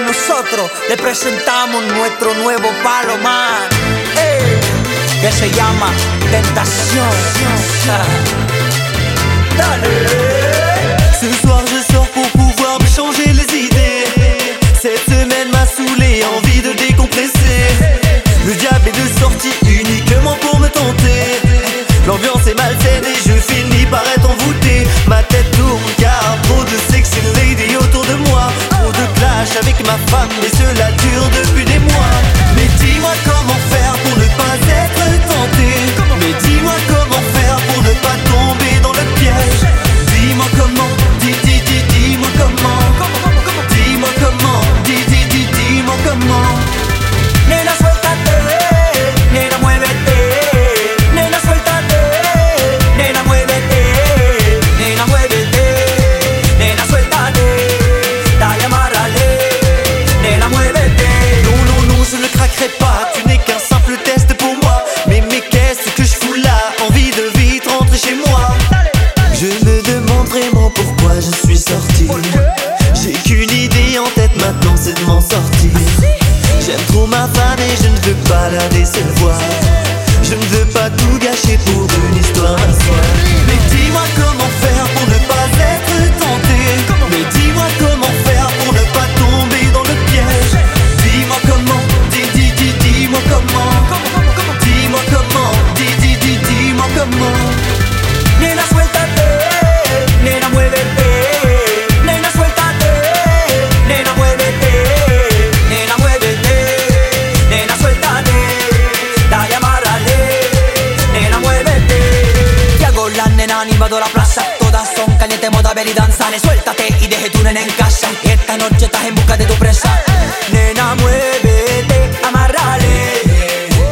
nosotros le presentamos nuestro nuevo palomar, que se llama Tentación. Dale. Ce soir je sors pour pouvoir me changer les idées. Cette semaine m'a saoulé, envie de décompresser. Le diable est de sortie uniquement pour me tenter. L'ambiance est malsaine et je finis par être envoûté have fun. This je ne veux pas tout gâcher pour une histoire Mais dis-moi comment nena, animado la plaza, todas son calientes, moda ver y danzar. Suéltate y deje tu nena en casa. Esta noche estás en busca de tu presa. Nena, muévete, amárrale.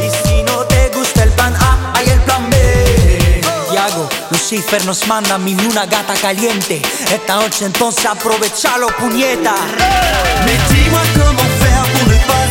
Y si no te gusta el plan A, hay el plan B. Tiago, Lucifer nos manda mil y una gata caliente. Esta noche entonces aprovechalo, puñeta. Ne pas